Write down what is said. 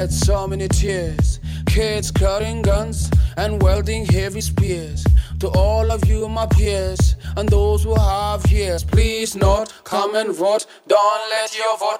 shed so many tears. Kids carrying guns and wielding heavy spears. To all of you, my peers, and those who have ears, please not come and vote. Don't let your vote